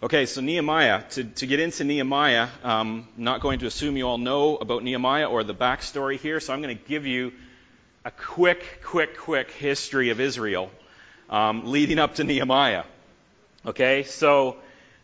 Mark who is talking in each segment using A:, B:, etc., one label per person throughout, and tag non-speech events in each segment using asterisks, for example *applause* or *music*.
A: Okay, so Nehemiah. To, to get into Nehemiah, um, I'm not going to assume you all know about Nehemiah or the backstory here, so I'm going to give you a quick, quick, quick history of Israel um, leading up to Nehemiah. Okay, so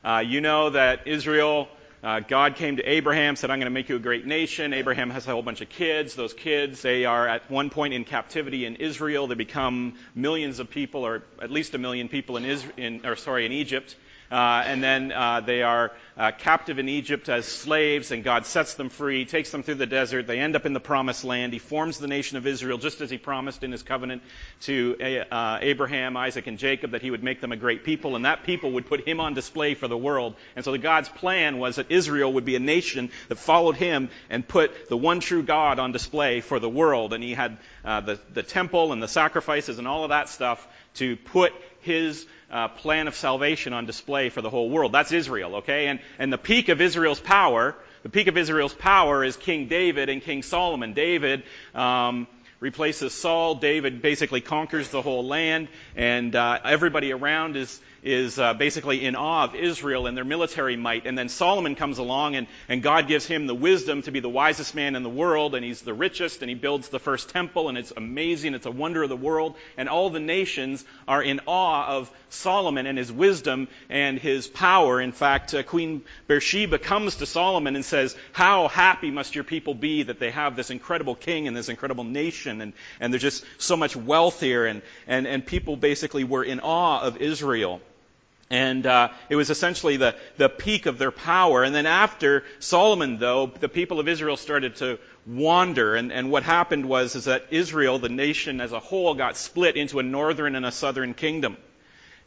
A: uh, you know that Israel, uh, God came to Abraham, said, I'm going to make you a great nation. Abraham has a whole bunch of kids. Those kids, they are at one point in captivity in Israel. They become millions of people, or at least a million people in, Israel, in or sorry, in Egypt. Uh, and then uh, they are uh, captive in Egypt as slaves, and God sets them free, takes them through the desert. They end up in the promised land. He forms the nation of Israel just as he promised in his covenant to uh, Abraham, Isaac, and Jacob that he would make them a great people, and that people would put him on display for the world. And so the God's plan was that Israel would be a nation that followed him and put the one true God on display for the world. And he had uh, the, the temple and the sacrifices and all of that stuff to put his uh, plan of salvation on display for the whole world. That's Israel, okay? And, and the peak of Israel's power, the peak of Israel's power is King David and King Solomon. David, um, replaces Saul. David basically conquers the whole land, and uh, everybody around is is uh, basically in awe of Israel and their military might. And then Solomon comes along, and, and God gives him the wisdom to be the wisest man in the world, and he's the richest, and he builds the first temple, and it's amazing. It's a wonder of the world. And all the nations are in awe of Solomon and his wisdom and his power. In fact, uh, Queen Bathsheba comes to Solomon and says, How happy must your people be that they have this incredible king and this incredible nation, and, and there's just so much wealth here, and, and, and people basically were in awe of Israel. And uh, it was essentially the, the peak of their power. And then after Solomon, though, the people of Israel started to wander. And, and what happened was is that Israel, the nation as a whole, got split into a northern and a southern kingdom.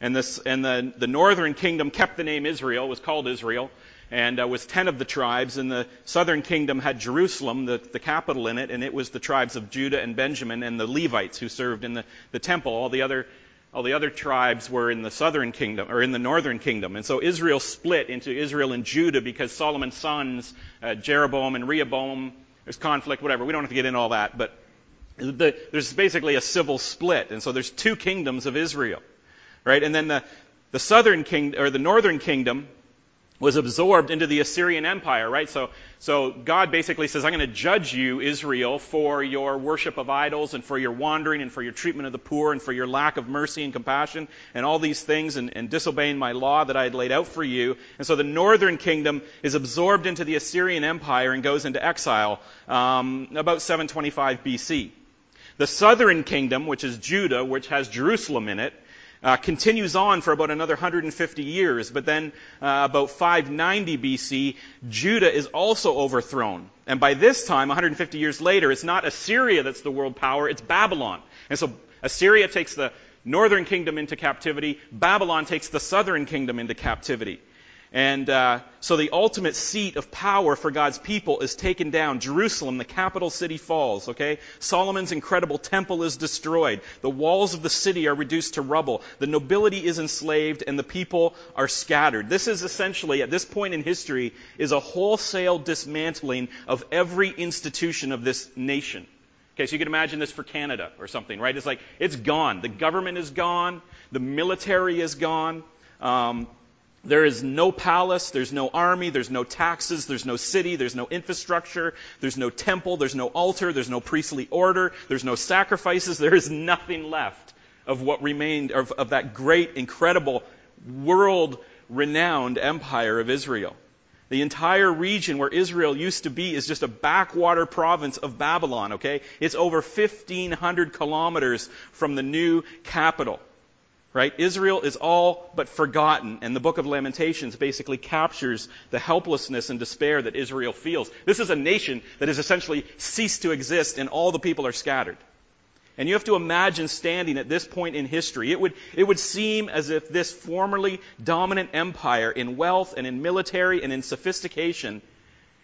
A: And, this, and the, the northern kingdom kept the name Israel, was called Israel, and uh, was ten of the tribes. And the southern kingdom had Jerusalem, the, the capital in it, and it was the tribes of Judah and Benjamin and the Levites who served in the, the temple. All the other all the other tribes were in the southern kingdom, or in the northern kingdom. And so Israel split into Israel and Judah because Solomon's sons, uh, Jeroboam and Rehoboam, there's conflict, whatever. We don't have to get into all that, but the, there's basically a civil split. And so there's two kingdoms of Israel, right? And then the, the southern kingdom, or the northern kingdom, was absorbed into the Assyrian Empire, right? So, so God basically says, I'm going to judge you, Israel, for your worship of idols and for your wandering and for your treatment of the poor and for your lack of mercy and compassion and all these things and, and disobeying my law that I had laid out for you. And so the northern kingdom is absorbed into the Assyrian Empire and goes into exile um, about 725 BC. The southern kingdom, which is Judah, which has Jerusalem in it, uh, continues on for about another 150 years, but then uh, about 590 BC, Judah is also overthrown. And by this time, 150 years later, it's not Assyria that's the world power, it's Babylon. And so Assyria takes the northern kingdom into captivity, Babylon takes the southern kingdom into captivity. And uh, so the ultimate seat of power for God's people is taken down. Jerusalem, the capital city, falls. Okay, Solomon's incredible temple is destroyed. The walls of the city are reduced to rubble. The nobility is enslaved, and the people are scattered. This is essentially, at this point in history, is a wholesale dismantling of every institution of this nation. Okay, so you can imagine this for Canada or something, right? It's like it's gone. The government is gone. The military is gone. Um, there is no palace, there's no army, there's no taxes, there's no city, there's no infrastructure, there's no temple, there's no altar, there's no priestly order, there's no sacrifices, *laughs* there is nothing left of what remained of, of that great, incredible, world renowned empire of Israel. The entire region where Israel used to be is just a backwater province of Babylon, okay? It's over 1,500 kilometers from the new capital right? Israel is all but forgotten, and the book of Lamentations basically captures the helplessness and despair that Israel feels. This is a nation that has essentially ceased to exist, and all the people are scattered. And you have to imagine standing at this point in history. It would, it would seem as if this formerly dominant empire in wealth and in military and in sophistication,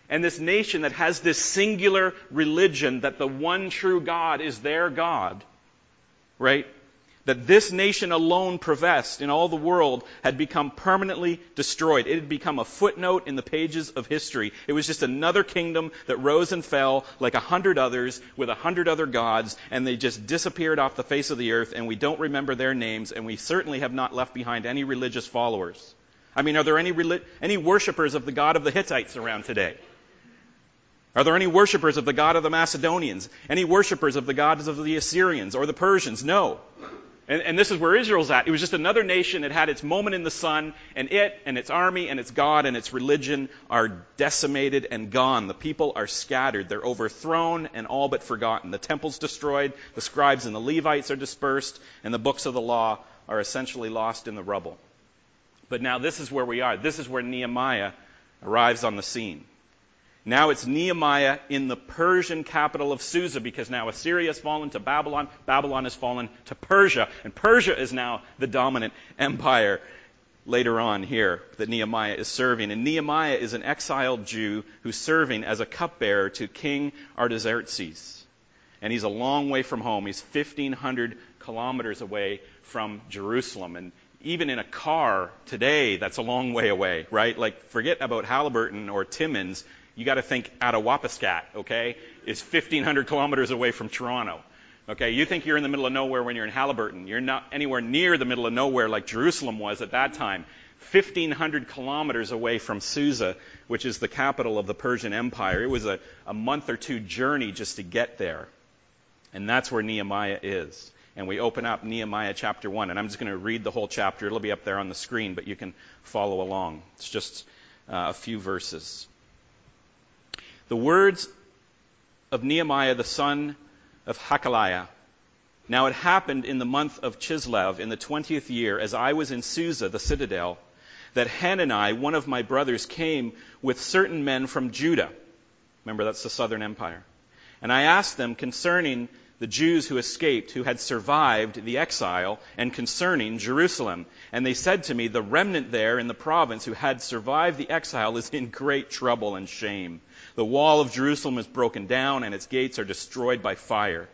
A: and this nation that has this singular religion that the one true God is their God, right? That this nation alone professed in all the world had become permanently destroyed. It had become a footnote in the pages of history. It was just another kingdom that rose and fell like a hundred others with a hundred other gods, and they just disappeared off the face of the earth, and we don't remember their names, and we certainly have not left behind any religious followers. I mean, are there any, any worshippers of the God of the Hittites around today? Are there any worshippers of the God of the Macedonians? Any worshippers of the gods of the Assyrians or the Persians? No. And, and, this is where Israel's at. It was just another nation that had its moment in the sun, and it and its army and its God and its religion are decimated and gone. The people are scattered. They're overthrown and all but forgotten. The temple's destroyed, the scribes and the Levites are dispersed, and the books of the law are essentially lost in the rubble. But now this is where we are. This is where Nehemiah arrives on the scene. Now it's Nehemiah in the Persian capital of Susa because now Assyria has fallen to Babylon, Babylon has fallen to Persia, and Persia is now the dominant empire later on here that Nehemiah is serving. And Nehemiah is an exiled Jew who's serving as a cupbearer to King Artaxerxes. And he's a long way from home. He's 1,500 kilometers away from Jerusalem. And even in a car today, that's a long way away, right? Like, forget about Haliburton or Timmins you got to think Attawapiskat, okay, is 1,500 kilometers away from Toronto. Okay, you think you're in the middle of nowhere when you're in Haliburton. You're not anywhere near the middle of nowhere like Jerusalem was at that time. 1,500 kilometers away from Susa, which is the capital of the Persian Empire. It was a, a month or two journey just to get there. And that's where Nehemiah is. And we open up Nehemiah chapter 1. And I'm just going to read the whole chapter. It'll be up there on the screen, but you can follow along. It's just uh, a few verses. The words of Nehemiah the son of Hachaliah. Now it happened in the month of Chislev in the twentieth year, as I was in Susa, the citadel, that Hanani, one of my brothers, came with certain men from Judah. Remember, that's the southern empire. And I asked them concerning the Jews who escaped, who had survived the exile, and concerning Jerusalem. And they said to me, The remnant there in the province who had survived the exile is in great trouble and shame. The wall of Jerusalem is broken down, and its gates are destroyed by fire.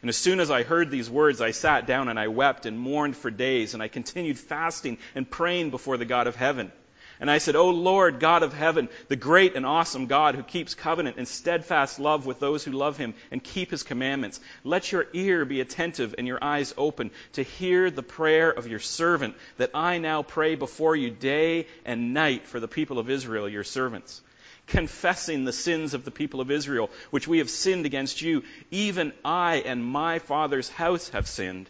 A: And as soon as I heard these words, I sat down and I wept and mourned for days, and I continued fasting and praying before the God of heaven. And I said, O Lord, God of heaven, the great and awesome God who keeps covenant and steadfast love with those who love him and keep his commandments, let your ear be attentive and your eyes open to hear the prayer of your servant that I now pray before you day and night for the people of Israel, your servants confessing the sins of the people of Israel, which we have sinned against you. Even I and my father's house have sinned.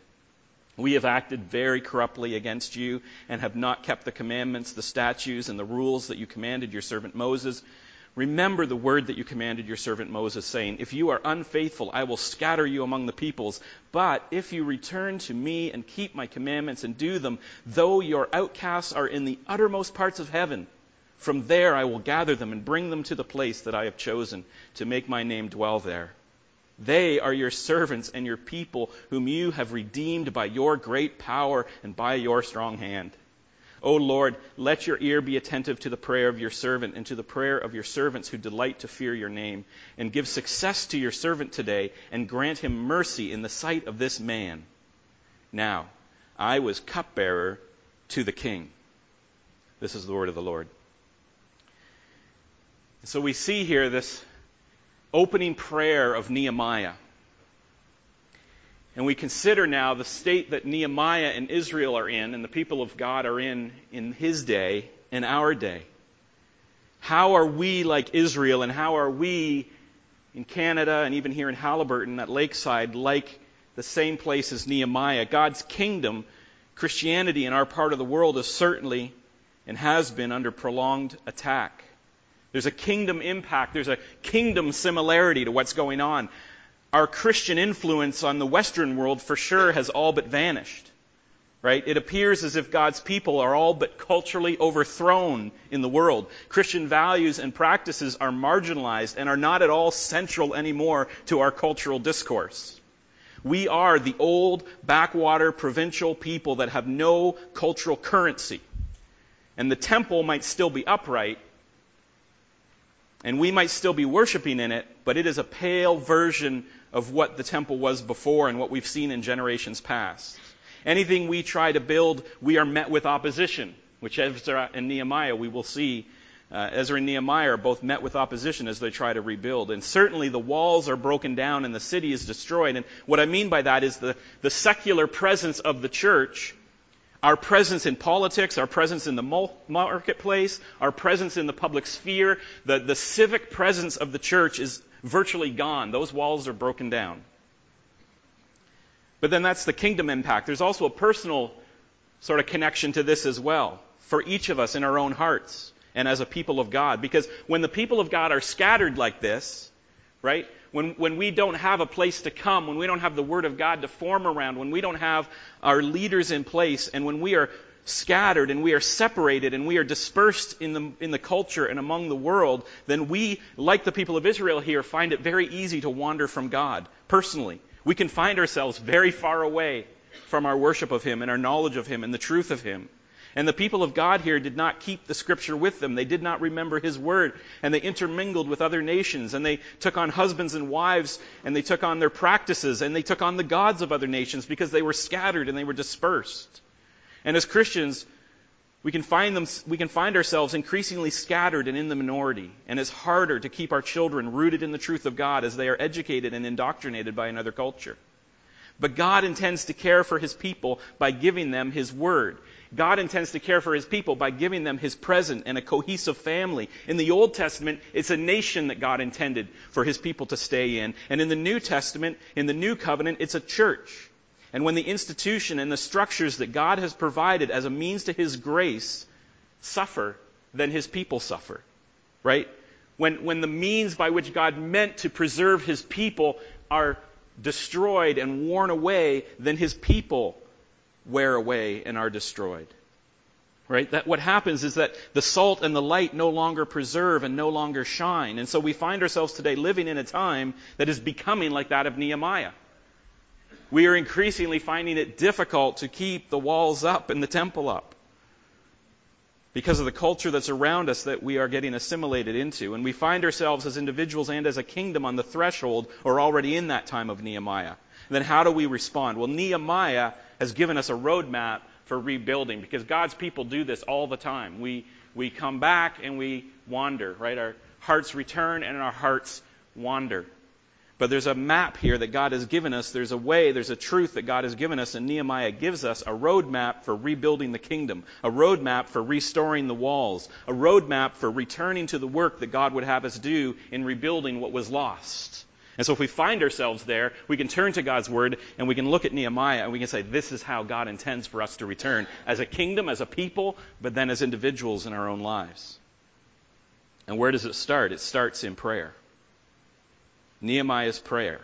A: We have acted very corruptly against you and have not kept the commandments, the statutes, and the rules that you commanded your servant Moses. Remember the word that you commanded your servant Moses, saying, If you are unfaithful, I will scatter you among the peoples. But if you return to me and keep my commandments and do them, though your outcasts are in the uttermost parts of heaven, from there I will gather them and bring them to the place that I have chosen to make my name dwell there. They are your servants and your people, whom you have redeemed by your great power and by your strong hand. O Lord, let your ear be attentive to the prayer of your servant and to the prayer of your servants who delight to fear your name, and give success to your servant today, and grant him mercy in the sight of this man. Now, I was cupbearer to the king. This is the word of the Lord. So we see here this opening prayer of Nehemiah. And we consider now the state that Nehemiah and Israel are in, and the people of God are in, in his day, in our day. How are we like Israel, and how are we in Canada and even here in Haliburton at Lakeside like the same place as Nehemiah? God's kingdom, Christianity in our part of the world is certainly and has been under prolonged attack. There's a kingdom impact. There's a kingdom similarity to what's going on. Our Christian influence on the Western world for sure has all but vanished. Right? It appears as if God's people are all but culturally overthrown in the world. Christian values and practices are marginalized and are not at all central anymore to our cultural discourse. We are the old backwater provincial people that have no cultural currency. And the temple might still be upright, and we might still be worshiping in it, but it is a pale version of what the temple was before and what we've seen in generations past. Anything we try to build, we are met with opposition, which Ezra and Nehemiah we will see. Uh, Ezra and Nehemiah are both met with opposition as they try to rebuild. And certainly the walls are broken down and the city is destroyed. And what I mean by that is the, the secular presence of the church Our presence in politics, our presence in the marketplace, our presence in the public sphere, the, the civic presence of the church is virtually gone. Those walls are broken down. But then that's the kingdom impact. There's also a personal sort of connection to this as well for each of us in our own hearts and as a people of God. Because when the people of God are scattered like this, right? When, when we don't have a place to come, when we don't have the Word of God to form around, when we don't have our leaders in place, and when we are scattered and we are separated and we are dispersed in the, in the culture and among the world, then we, like the people of Israel here, find it very easy to wander from God personally. We can find ourselves very far away from our worship of Him and our knowledge of Him and the truth of Him. And the people of God here did not keep the scripture with them. They did not remember his word. And they intermingled with other nations. And they took on husbands and wives. And they took on their practices. And they took on the gods of other nations because they were scattered and they were dispersed. And as Christians, we can find them, we can find ourselves increasingly scattered and in the minority. And it's harder to keep our children rooted in the truth of God as they are educated and indoctrinated by another culture. But God intends to care for his people by giving them his word. God intends to care for his people by giving them his present and a cohesive family. In the Old Testament, it's a nation that God intended for his people to stay in. And in the New Testament, in the New Covenant, it's a church. And when the institution and the structures that God has provided as a means to his grace suffer, then his people suffer. Right? When, when the means by which God meant to preserve his people are destroyed and worn away, then his people wear away and are destroyed. Right? That what happens is that the salt and the light no longer preserve and no longer shine. And so we find ourselves today living in a time that is becoming like that of Nehemiah. We are increasingly finding it difficult to keep the walls up and the temple up because of the culture that's around us that we are getting assimilated into. And we find ourselves as individuals and as a kingdom on the threshold or already in that time of Nehemiah. And then how do we respond? Well, Nehemiah has given us a roadmap for rebuilding because God's people do this all the time. We, we come back and we wander, right? Our hearts return and our hearts wander. But there's a map here that God has given us. There's a way, there's a truth that God has given us, and Nehemiah gives us a roadmap for rebuilding the kingdom, a roadmap for restoring the walls, a roadmap for returning to the work that God would have us do in rebuilding what was lost. And so if we find ourselves there, we can turn to God's word and we can look at Nehemiah and we can say, this is how God intends for us to return as a kingdom, as a people, but then as individuals in our own lives. And where does it start? It starts in prayer. Nehemiah's prayer.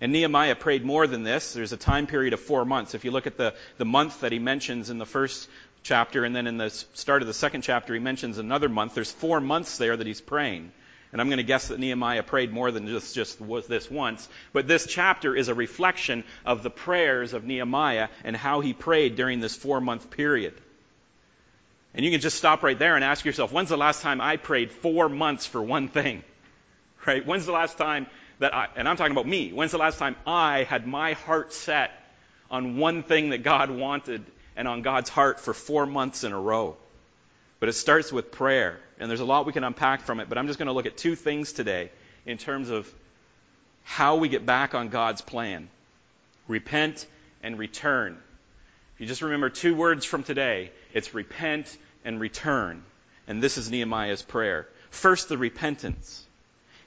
A: And Nehemiah prayed more than this. There's a time period of four months. If you look at the, the month that he mentions in the first chapter, and then in the start of the second chapter, he mentions another month. There's four months there that he's praying. And I'm going to guess that Nehemiah prayed more than just, just this once. But this chapter is a reflection of the prayers of Nehemiah and how he prayed during this four month period. And you can just stop right there and ask yourself, when's the last time I prayed four months for one thing? *laughs* Right? When's the last time that I, and I'm talking about me, when's the last time I had my heart set on one thing that God wanted and on God's heart for four months in a row? But it starts with prayer. And there's a lot we can unpack from it, but I'm just going to look at two things today in terms of how we get back on God's plan repent and return. If you just remember two words from today, it's repent and return. And this is Nehemiah's prayer. First, the repentance.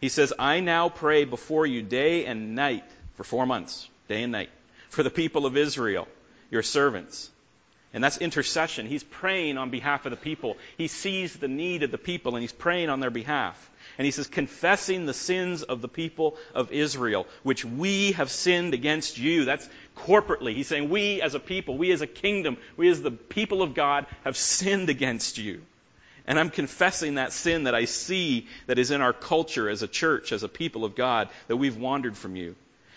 A: He says, I now pray before you day and night for four months, day and night, for the people of Israel, your servants and that's intercession. He's praying on behalf of the people. He sees the need of the people and he's praying on their behalf. And he says, confessing the sins of the people of Israel, which we have sinned against you. That's corporately. He's saying, we as a people, we as a kingdom, we as the people of God have sinned against you. And I'm confessing that sin that I see that is in our culture as a church, as a people of God, that we've wandered from you.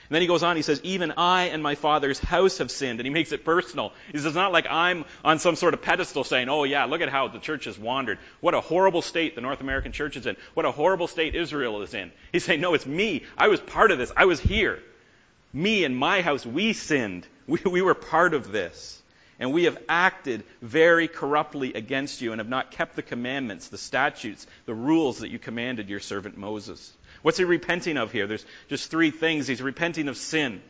A: And then he goes on, he says, Even I and my father's house have sinned. And he makes it personal. He says, It's Not like I'm on some sort of pedestal saying, Oh, yeah, look at how the church has wandered. What a horrible state the North American church is in. What a horrible state Israel is in. He's saying, No, it's me. I was part of this. I was here. Me and my house, we sinned. We, we were part of this. And we have acted very corruptly against you and have not kept the commandments, the statutes, the rules that you commanded your servant Moses. What's he repenting of here? There's just three things. He's repenting of sin.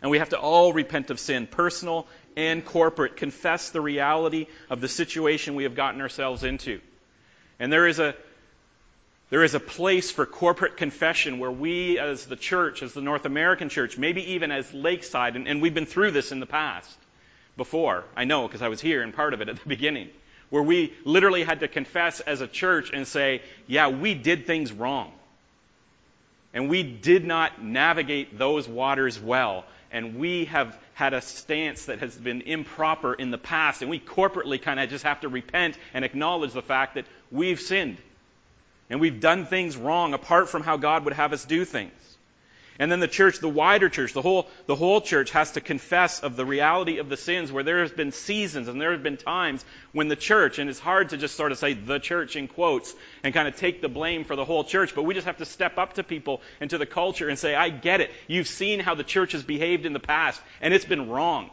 A: And we have to all repent of sin, personal, and corporate, confess the reality of the situation we have gotten ourselves into. And there is a there is a place for corporate confession where we, as the church, as the North American church, maybe even as Lakeside, and, and we've been through this in the past before. I know because I was here and part of it at the beginning, where we literally had to confess as a church and say, yeah, we did things wrong. And we did not navigate those waters well. And we have had a stance that has been improper in the past. And we corporately kind of just have to repent and acknowledge the fact that we've sinned. And we've done things wrong apart from how God would have us do things. And then the church, the wider church, the whole, the whole church has to confess of the reality of the sins where there has been seasons and there have been times when the church, and it's hard to just sort of say the church in quotes and kind of take the blame for the whole church, but we just have to step up to people and to the culture and say, I get it. You've seen how the church has behaved in the past and it's been wrong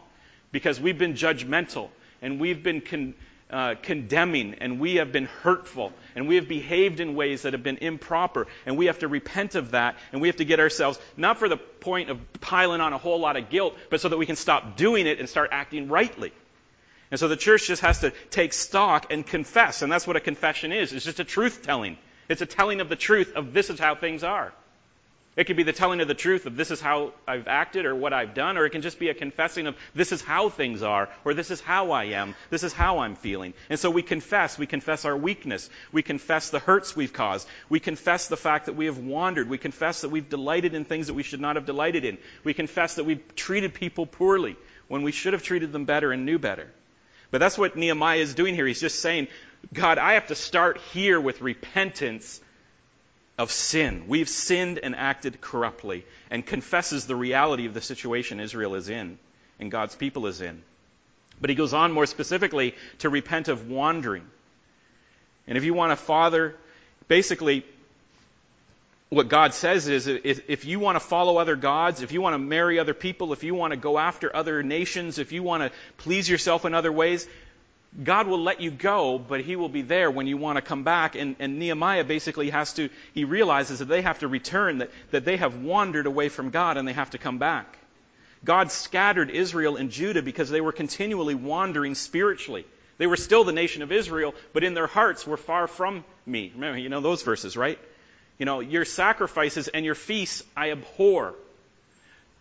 A: because we've been judgmental and we've been con- uh, condemning and we have been hurtful and we have behaved in ways that have been improper and we have to repent of that and we have to get ourselves not for the point of piling on a whole lot of guilt but so that we can stop doing it and start acting rightly. And so the church just has to take stock and confess and that's what a confession is. It's just a truth telling. It's a telling of the truth of this is how things are it could be the telling of the truth of this is how I've acted or what I've done, or it can just be a confessing of this is how things are, or this is how I am, this is how I'm feeling. And so we confess. We confess our weakness. We confess the hurts we've caused. We confess the fact that we have wandered. We confess that we've delighted in things that we should not have delighted in. We confess that we've treated people poorly when we should have treated them better and knew better. But that's what Nehemiah is doing here. He's just saying, God, I have to start here with repentance of sin. We've sinned and acted corruptly, and confesses the reality of the situation Israel is in and God's people is in. But he goes on more specifically to repent of wandering. And if you want a father, basically, what God says is if you want to follow other gods, if you want to marry other people, if you want to go after other nations, if you want to please yourself in other ways, God will let you go, but He will be there when you want to come back. And, and, Nehemiah basically has to, he realizes that they have to return, that, that they have wandered away from God and they have to come back. God scattered Israel and Judah because they were continually wandering spiritually. They were still the nation of Israel, but in their hearts were far from me. Remember, you know those verses, right? You know, your sacrifices and your feasts I abhor.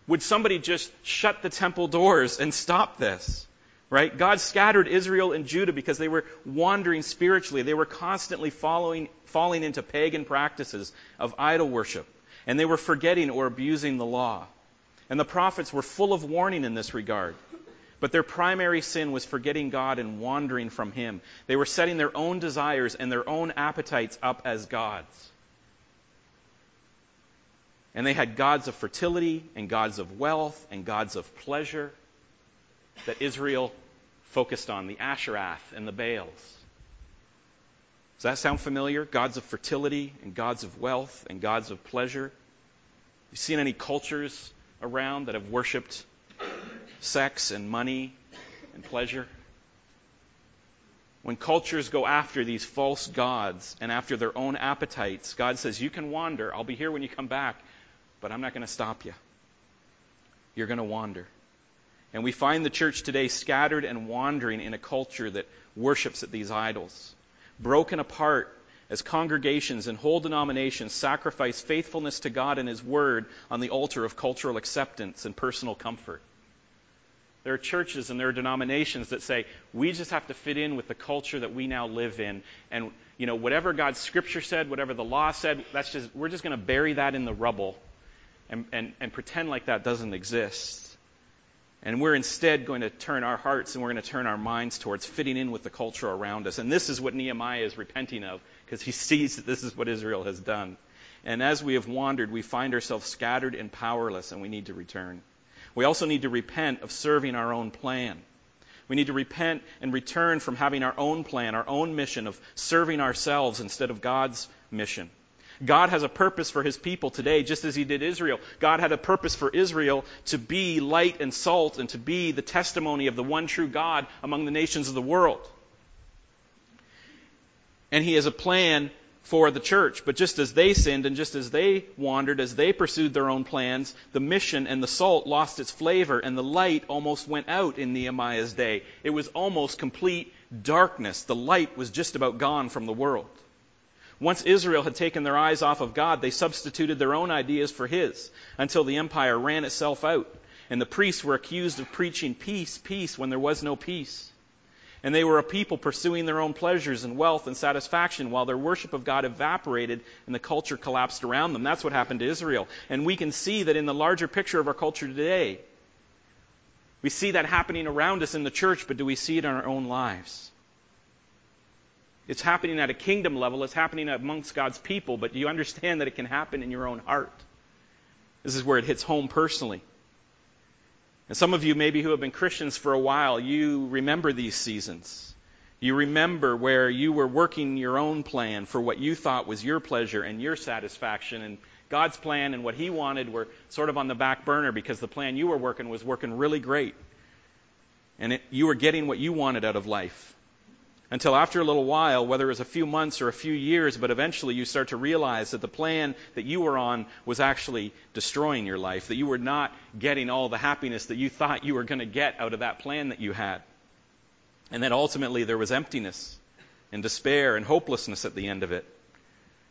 A: Would somebody just shut the temple doors and stop this? Right? God scattered Israel and Judah because they were wandering spiritually. They were constantly following, falling into pagan practices of idol worship. And they were forgetting or abusing the law. And the prophets were full of warning in this regard. But their primary sin was forgetting God and wandering from Him. They were setting their own desires and their own appetites up as gods. And they had gods of fertility and gods of wealth and gods of pleasure that Israel focused on the Asherath and the Baals. Does that sound familiar? Gods of fertility and gods of wealth and gods of pleasure. You seen any cultures around that have worshipped sex and money and pleasure? When cultures go after these false gods and after their own appetites, God says, You can wander. I'll be here when you come back, but I'm not going to stop you. You're going to wander. And we find the church today scattered and wandering in a culture that worships at these idols, broken apart as congregations and whole denominations sacrifice faithfulness to God and His Word on the altar of cultural acceptance and personal comfort. There are churches and there are denominations that say, we just have to fit in with the culture that we now live in. And, you know, whatever God's scripture said, whatever the law said, that's just, we're just going to bury that in the rubble and, and, and pretend like that doesn't exist. And we're instead going to turn our hearts and we're going to turn our minds towards fitting in with the culture around us. And this is what Nehemiah is repenting of because he *laughs* sees that this is what Israel has done. And as we have wandered, we find ourselves scattered and powerless and we need to return. We also need to repent of serving our own plan. We need to repent and return from having our own plan, our own mission of serving ourselves instead of God's mission. God has a purpose for his people today, just as he did Israel. God had a purpose for Israel to be light and salt and to be the testimony of the one true God among the nations of the world. And he has a plan for the church. But just as they sinned and just as they wandered, as they pursued their own plans, the mission and the salt lost its flavor and the light almost went out in Nehemiah's day. It was almost complete darkness. The light was just about gone from the world. Once Israel had taken their eyes off of God, they substituted their own ideas for His until the empire ran itself out. And the priests were accused of preaching peace, peace, when there was no peace. And they were a people pursuing their own pleasures and wealth and satisfaction while their worship of God evaporated and the culture collapsed around them. That's what happened to Israel. And we can see that in the larger picture of our culture today. We see that happening around us in the church, but do we see it in our own lives? It's happening at a kingdom level, it's happening amongst God's people, but do you understand that it can happen in your own heart? This is where it hits home personally. And some of you, maybe who have been Christians for a while, you remember these seasons. You remember where you were working your own plan for what you thought was your pleasure and your satisfaction, and God's plan and what He wanted were sort of on the back burner because the plan you were working was working really great. And it, you were getting what you wanted out of life until after a little while, whether it was a few months or a few years, but eventually you start to realize that the plan that you were on was actually destroying your life, that you were not getting all the happiness that you thought you were going to get out of that plan that you had. And then ultimately there was emptiness and despair and hopelessness at the end of it.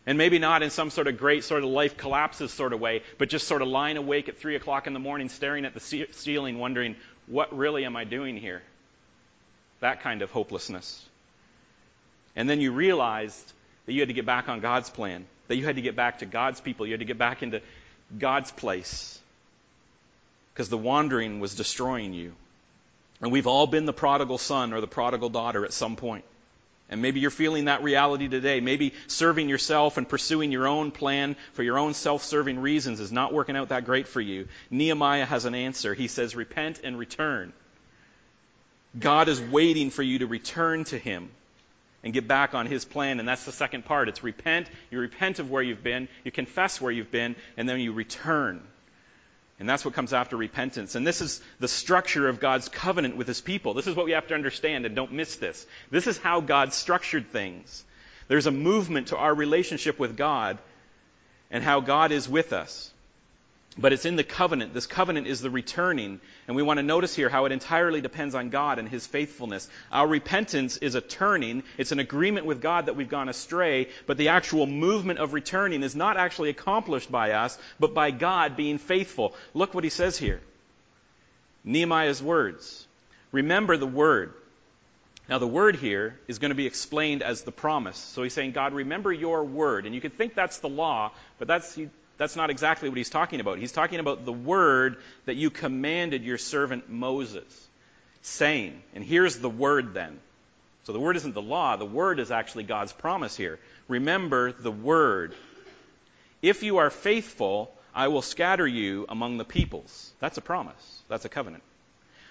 A: And maybe not in some sort of great sort of life collapses sort of way, but just sort of lying awake at 3 o'clock in the morning staring at the ceiling wondering, what really am I doing here? That kind of hopelessness. And then you realized that you had to get back on God's plan, that you had to get back to God's people, you had to get back into God's place. Because the wandering was destroying you. And we've all been the prodigal son or the prodigal daughter at some point. And maybe you're feeling that reality today. Maybe serving yourself and pursuing your own plan for your own self serving reasons is not working out that great for you. Nehemiah has an answer. He says, Repent and return. God is waiting for you to return to Him and get back on his plan. And that's the second part. It's repent. You repent of where you've been, you confess where you've been, and then you return. And that's what comes after repentance. And this is the structure of God's covenant with his people. This is what we have to understand, and don't miss this. This is how God structured things. There's a movement to our relationship with God and how God is with us. But it's in the covenant. This covenant is the returning. And we want to notice here how it entirely depends on God and His faithfulness. Our repentance is a turning. It's an agreement with God that we've gone astray. But the actual movement of returning is not actually accomplished by us, but by God being faithful. Look what He says here. Nehemiah's words. Remember the word. Now, the word here is going to be explained as the promise. So he's saying, God, remember your word. And you could think that's the law, but that's, that's not exactly what he's talking about. He's talking about the word that you commanded your servant Moses, saying. And here's the word then. So the word isn't the law, the word is actually God's promise here. Remember the word. If you are faithful, I will scatter you among the peoples. That's a promise. That's a covenant.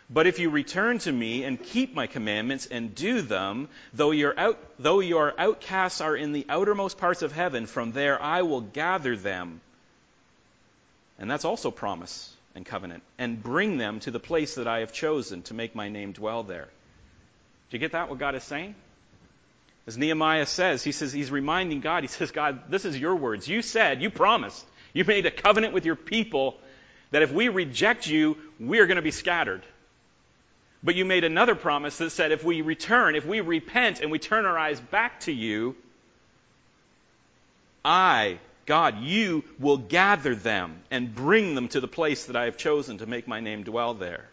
A: But if you return to me and keep my commandments and do them, though your, out, though your outcasts are in the outermost parts of heaven, from there I will gather them and that's also promise and covenant. And bring them to the place that I have chosen to make my name dwell there. Do you get that, what God is saying? As Nehemiah says, he says, he's reminding God, he says, God, this is your words. You said, you promised, you made a covenant with your people that if we reject you, we're going to be scattered. But you made another promise that said if we return, if we repent and we turn our eyes back to you, I God, you will gather them and bring them to the place that I have chosen to make my name dwell there.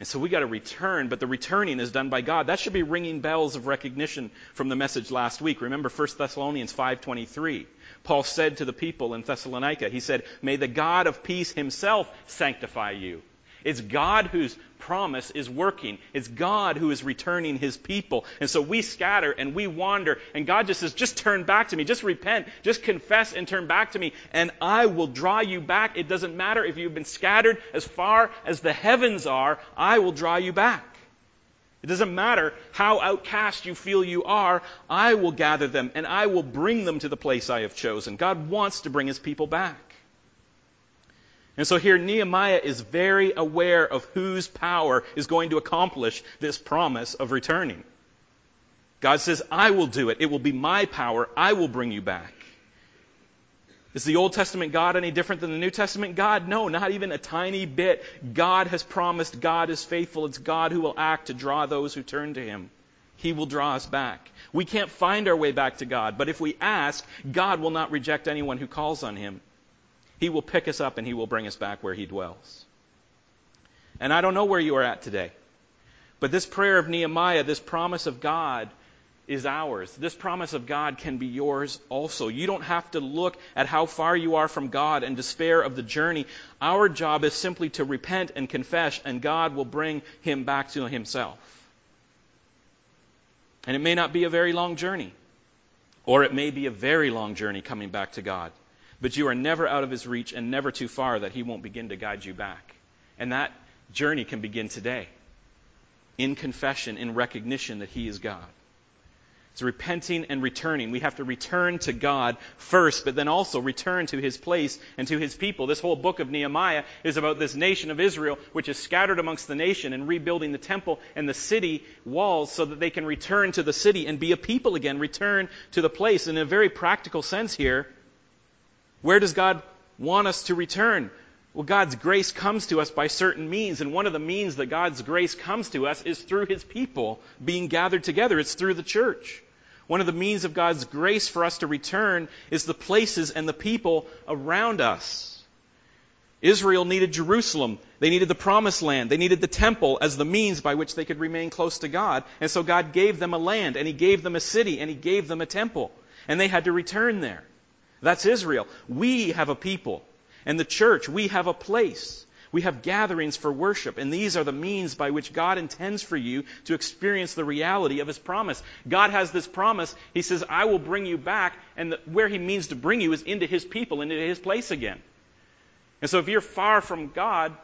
A: And so we got to return, but the returning is done by God. That should be ringing bells of recognition from the message last week. Remember 1 Thessalonians 5:23. Paul said to the people in Thessalonica, he said, "May the God of peace himself sanctify you." It's God whose promise is working. It's God who is returning his people. And so we scatter and we wander. And God just says, just turn back to me. Just repent. Just confess and turn back to me. And I will draw you back. It doesn't matter if you've been scattered as far as the heavens are. I will draw you back. It doesn't matter how outcast you feel you are. I will gather them and I will bring them to the place I have chosen. God wants to bring his people back. And so here Nehemiah is very aware of whose power is going to accomplish this promise of returning. God says, I will do it. It will be my power. I will bring you back. Is the Old Testament God any different than the New Testament God? No, not even a tiny bit. God has promised. God is faithful. It's God who will act to draw those who turn to Him. He will draw us back. We can't find our way back to God, but if we ask, God will not reject anyone who calls on Him. He will pick us up and He will bring us back where He dwells. And I don't know where you are at today, but this prayer of Nehemiah, this promise of God, is ours. This promise of God can be yours also. You don't have to look at how far you are from God and despair of the journey. Our job is simply to repent and confess, and God will bring him back to himself. And it may not be a very long journey, or it may be a very long journey coming back to God. But you are never out of his reach and never too far that he won't begin to guide you back. And that journey can begin today in confession, in recognition that he is God. It's repenting and returning. We have to return to God first, but then also return to His place and to His people. This whole book of Nehemiah is about this nation of Israel, which is scattered amongst the nation and rebuilding the temple and the city walls so that they can return to the city and be a people again, return to the place. In a very practical sense here, where does God want us to return? Well, God's grace comes to us by certain means, and one of the means that God's grace comes to us is through His people being gathered together. It's through the church. One of the means of God's grace for us to return is the places and the people around us. Israel needed Jerusalem. They needed the promised land. They needed the temple as the means by which they could remain close to God. And so God gave them a land, and He gave them a city, and He gave them a temple. And they had to return there. That's Israel. We have a people. And the church, we have a place. We have gatherings for worship, and these are the means by which God intends for you to experience the reality of His promise. God has this promise. He says, I will bring you back, and the, where He means to bring you is into His people, into His place again. And so if you're far from God,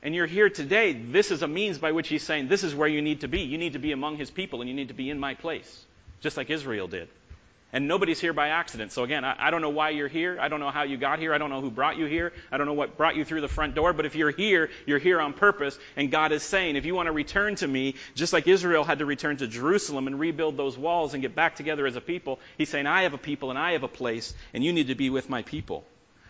A: and you're here today, this is a means by which He's saying, this is where you need to be. You need to be among His people, and you need to be in my place, just like Israel did. And nobody's here by accident. So again, I, I, don't know why you're here. I don't know how you got here. I don't know who brought you here. I don't know what brought you through the front door. But if you're here, you're here on purpose. And God is saying, if you want to return to me, just like Israel had to return to Jerusalem and rebuild those walls and get back together as a people, He's saying, I have a people and I have a place, and you need to be with my people.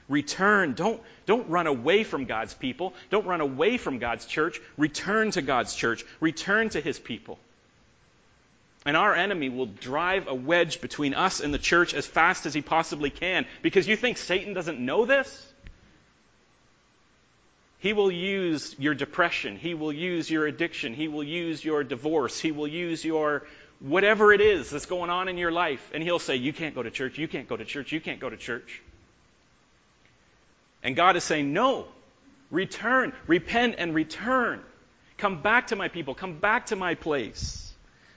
A: Return. Don't, don't run away from God's people. Don't run away from God's church. Return to God's church. Return to His people. And our enemy will drive a wedge between us and the church as fast as he possibly can. Because you think Satan doesn't know this? He will use your depression. He will use your addiction. He will use your divorce. He will use your whatever it is that's going on in your life. And he'll say, You can't go to church. You can't go to church. You can't go to church. And God is saying, No. Return. Repent and return. Come back to my people. Come back to my place.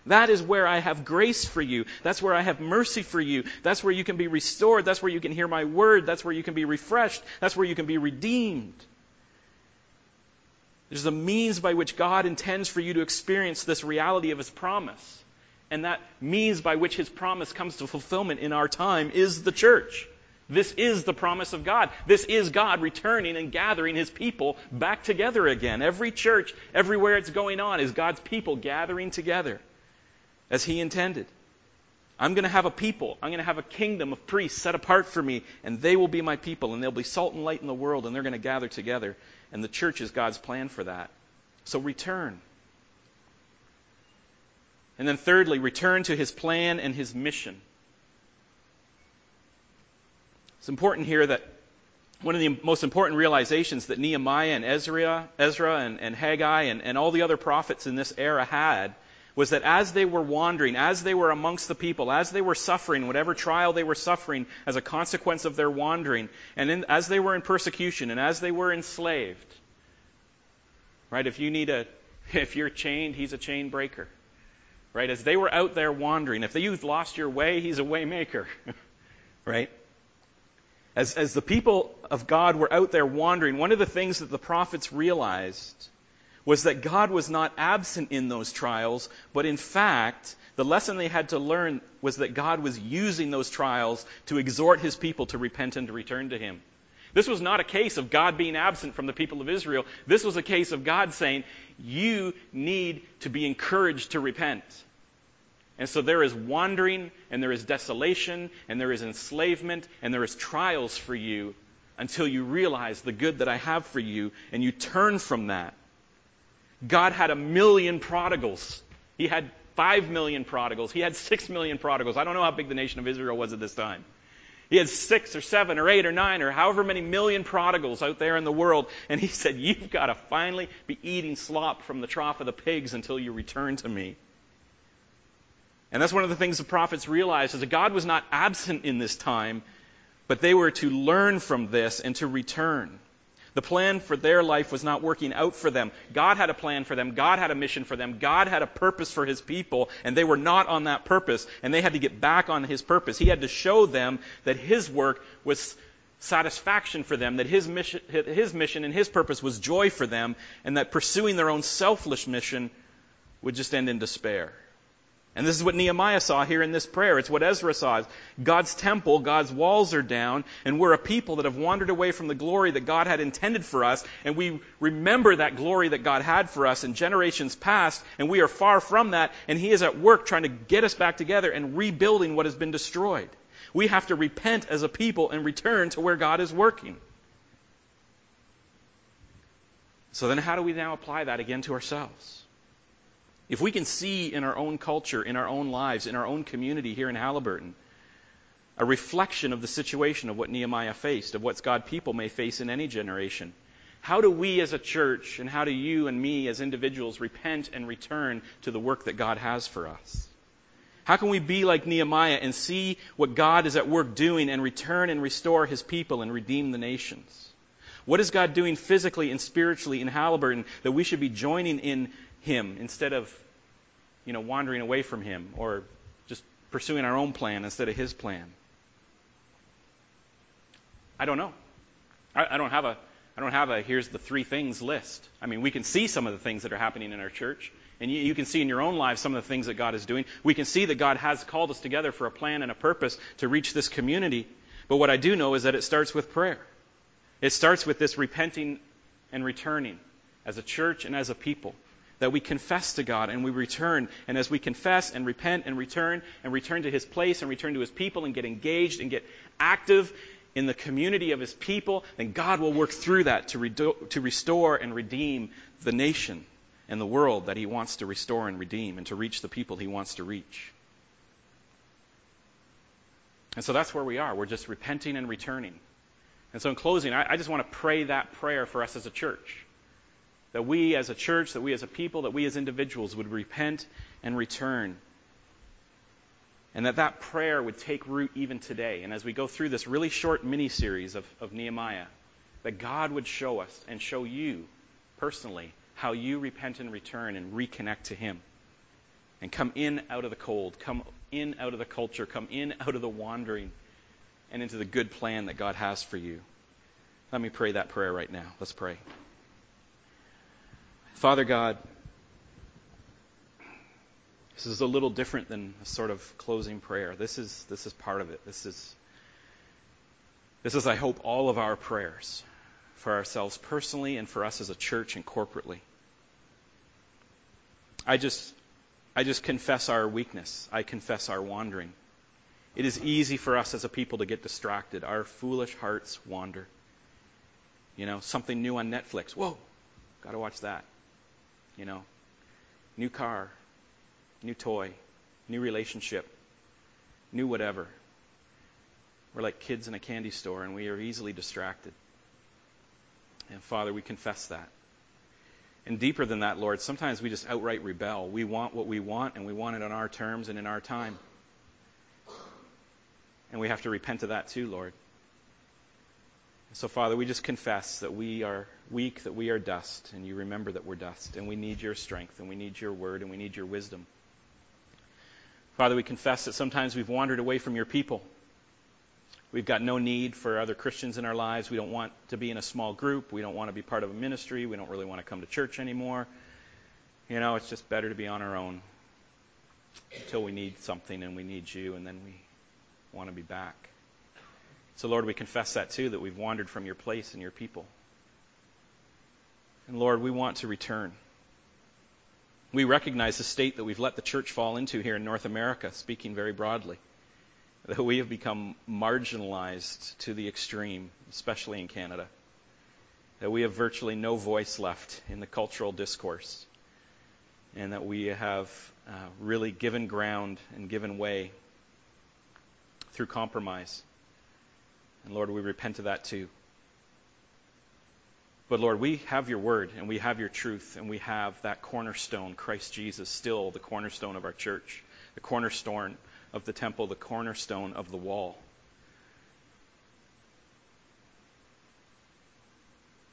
A: That is where I have grace for you. That's where I have mercy for you. That's where you can be restored. That's where you can hear my word. That's where you can be refreshed. That's where you can be redeemed. There's a means by which God intends for you to experience this reality of His promise. And that means by which His promise comes to fulfillment in our time is the church. This is the promise of God. This is God returning and gathering His people back together again. Every church, everywhere it's going on, is God's people gathering together as He intended. I'm going to have a people. I'm going to have a kingdom of priests set apart for me, and they will be my people, and they'll be salt and light in the world, and they're going to gather together. And the church is God's plan for that. So return. And then, thirdly, return to his plan and his mission. It's important here that one of the most important realizations that Nehemiah and Ezra, Ezra and, and Haggai and, and all the other prophets in this era had was that as they were wandering, as they were amongst the people, as they were suffering, whatever trial they were suffering as a consequence of their wandering, and in, as they were in persecution and as they were enslaved, right? If you need a, *laughs* if you're chained, he's a chain breaker, right? As they were out there wandering, if you've lost your way, he's a way maker, *laughs* right? As, as the people of God were out there wandering, one of the things that the prophets realized was that God was not absent in those trials, but in fact, the lesson they had to learn was that God was using those trials to exhort his people to repent and to return to him. This was not a case of God being absent from the people of Israel. This was a case of God saying, You need to be encouraged to repent. And so there is wandering, and there is desolation, and there is enslavement, and there is trials for you until you realize the good that I have for you, and you turn from that. God had a million prodigals. He had five million prodigals. He had six million prodigals. I don't know how big the nation of Israel was at this time. He had six or seven or eight or nine or however many million prodigals out there in the world. And he said, You've got to finally be eating slop from the trough of the pigs until you return to me. And that's one of the things the prophets realized is that God was not absent in this time, but they were to learn from this and to return. The plan for their life was not working out for them. God had a plan for them. God had a mission for them. God had a purpose for his people, and they were not on that purpose, and they had to get back on his purpose. He had to show them that his work was satisfaction for them, that his mission, his mission and his purpose was joy for them, and that pursuing their own selfish mission would just end in despair. And this is what Nehemiah saw here in this prayer. It's what Ezra saw. God's temple, God's walls are down, and we're a people that have wandered away from the glory that God had intended for us, and we remember that glory that God had for us in generations past, and we are far from that, and He is at work trying to get us back together and rebuilding what has been destroyed. We have to repent as a people and return to where God is working. So then how do we now apply that again to ourselves? If we can see in our own culture, in our own lives, in our own community here in Haliburton, a reflection of the situation of what Nehemiah faced, of what God's people may face in any generation, how do we as a church and how do you and me as individuals repent and return to the work that God has for us? How can we be like Nehemiah and see what God is at work doing and return and restore his people and redeem the nations? What is God doing physically and spiritually in Haliburton that we should be joining in him instead of, you know, wandering away from him or just pursuing our own plan instead of his plan? I don't know. I, I don't have a I don't have a here's the three things list. I mean, we can see some of the things that are happening in our church, and you, you, can see in your own lives some of the things that God is doing. We can see that God has called us together for a plan and a purpose to reach this community. But what I do know is that it starts with prayer. It starts with this repenting and returning as a church and as a people that we confess to God and we return. And as we confess and repent and return and return to His place and return to His people and get engaged and get active in the community of His people, then God will work through that to, redo- to restore and redeem the nation and the world that He wants to restore and redeem and to reach the people He wants to reach. And so that's where we are. We're just repenting and returning. And so in closing, I, I just want to pray that prayer for us as a church that we as a church, that we as a people, that we as individuals would repent and return. And that that prayer would take root even today. And as we go through this really short mini series of, of Nehemiah, that God would show us and show you personally how you repent and return and reconnect to Him. And come in out of the cold, come in out of the culture, come in out of the wandering, and into the good plan that God has for you. Let me pray that prayer right now. Let's pray. Father God, this is a little different than a sort of closing prayer. This is, this is part of it. This is, this is, I hope, all of our prayers for ourselves personally and for us as a church and corporately. I just, I just confess our weakness. I confess our wandering. It is easy for us as a people to get distracted. Our foolish hearts wander. You know, something new on Netflix. Whoa, got to watch that. You know, new car, new toy, new relationship, new whatever. We're like kids in a candy store and we are easily distracted. And Father, we confess that. And deeper than that, Lord, sometimes we just outright rebel. We want what we want and we want it on our terms and in our time. And we have to repent of that too, Lord. So, Father, we just confess that we are weak, that we are dust, and you remember that we're dust, and we need your strength, and we need your word, and we need your wisdom. Father, we confess that sometimes we've wandered away from your people. We've got no need for other Christians in our lives. We don't want to be in a small group. We don't want to be part of a ministry. We don't really want to come to church anymore. You know, it's just better to be on our own until we need something and we need you, and then we want to be back. So, Lord, we confess that too, that we've wandered from your place and your people. And Lord, we want to return. We recognize the state that we've let the church fall into here in North America, speaking very broadly. That we have become marginalized to the extreme, especially in Canada. That we have virtually no voice left in the cultural discourse. And that we have uh, really given ground and given way through compromise. And Lord, we repent of that too. But Lord, we have your word and we have your truth and we have that cornerstone, Christ Jesus, still the cornerstone of our church, the cornerstone of the temple, the cornerstone of the wall.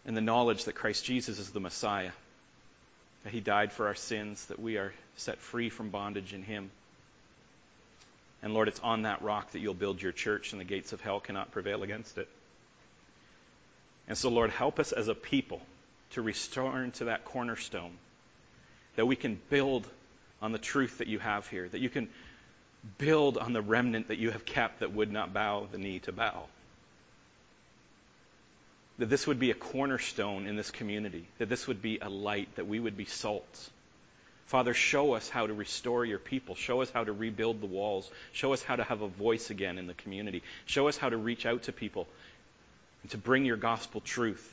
A: And the knowledge that Christ Jesus is the Messiah, that he died for our sins, that we are set free from bondage in him. And Lord, it's on that rock that you'll build your church, and the gates of hell cannot prevail against it. And so, Lord, help us as a people to return to that cornerstone, that we can build on the truth that you have here, that you can build on the remnant that you have kept that would not bow the knee to Baal. That this would be a cornerstone in this community, that this would be a light, that we would be salt. Father, show us how to restore your people. Show us how to rebuild the walls. Show us how to have a voice again in the community. Show us how to reach out to people and to bring your gospel truth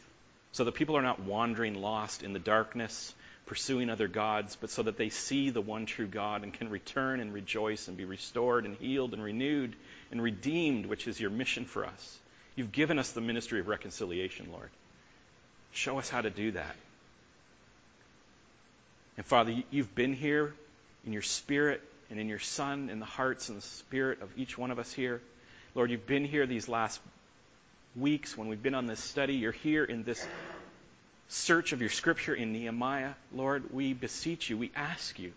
A: so that people are not wandering lost in the darkness, pursuing other gods, but so that they see the one true God and can return and rejoice and be restored and healed and renewed and redeemed, which is your mission for us. You've given us the ministry of reconciliation, Lord. Show us how to do that. And Father, you've been here in your spirit and in your Son, in the hearts and the spirit of each one of us here. Lord, you've been here these last weeks when we've been on this study. You're here in this search of your scripture in Nehemiah. Lord, we beseech you, we ask you.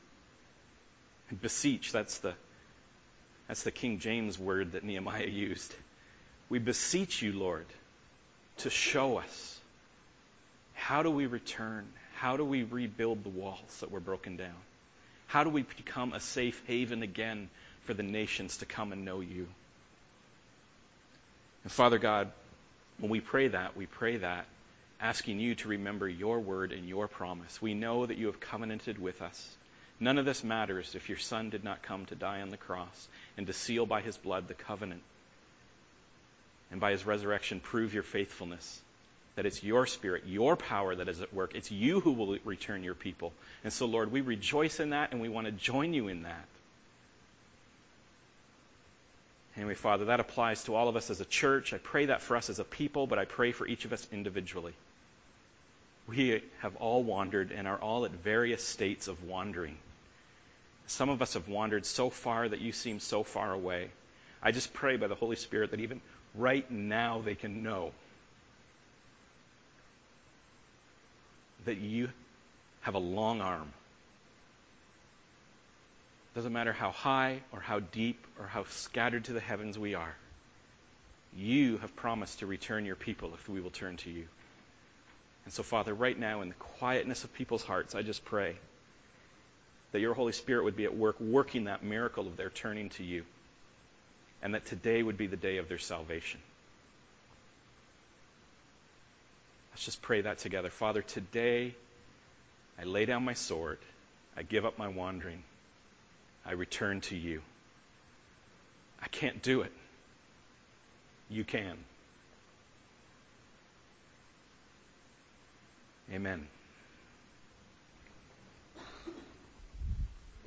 A: Beseech, that's the, that's the King James word that Nehemiah used. We beseech you, Lord, to show us how do we return? How do we rebuild the walls that were broken down? How do we become a safe haven again for the nations to come and know you? And Father God, when we pray that, we pray that asking you to remember your word and your promise. We know that you have covenanted with us. None of this matters if your son did not come to die on the cross and to seal by his blood the covenant and by his resurrection prove your faithfulness. That it's your spirit, your power that is at work. It's you who will return your people. And so, Lord, we rejoice in that and we want to join you in that. Anyway, Father, that applies to all of us as a church. I pray that for us as a people, but I pray for each of us individually. We have all wandered and are all at various states of wandering. Some of us have wandered so far that you seem so far away. I just pray by the Holy Spirit that even right now they can know that you have a long arm doesn't matter how high or how deep or how scattered to the heavens we are. You have promised to return your people if we will turn to you. And so, Father, right now, in the quietness of people's hearts, I just pray that your Holy Spirit would be at work working that miracle of their turning to you. And that today would be the day of their salvation. Let's just pray that together. Father, today I lay down my sword. I give up my wandering. I return to you. I can't do it. You can. Amen.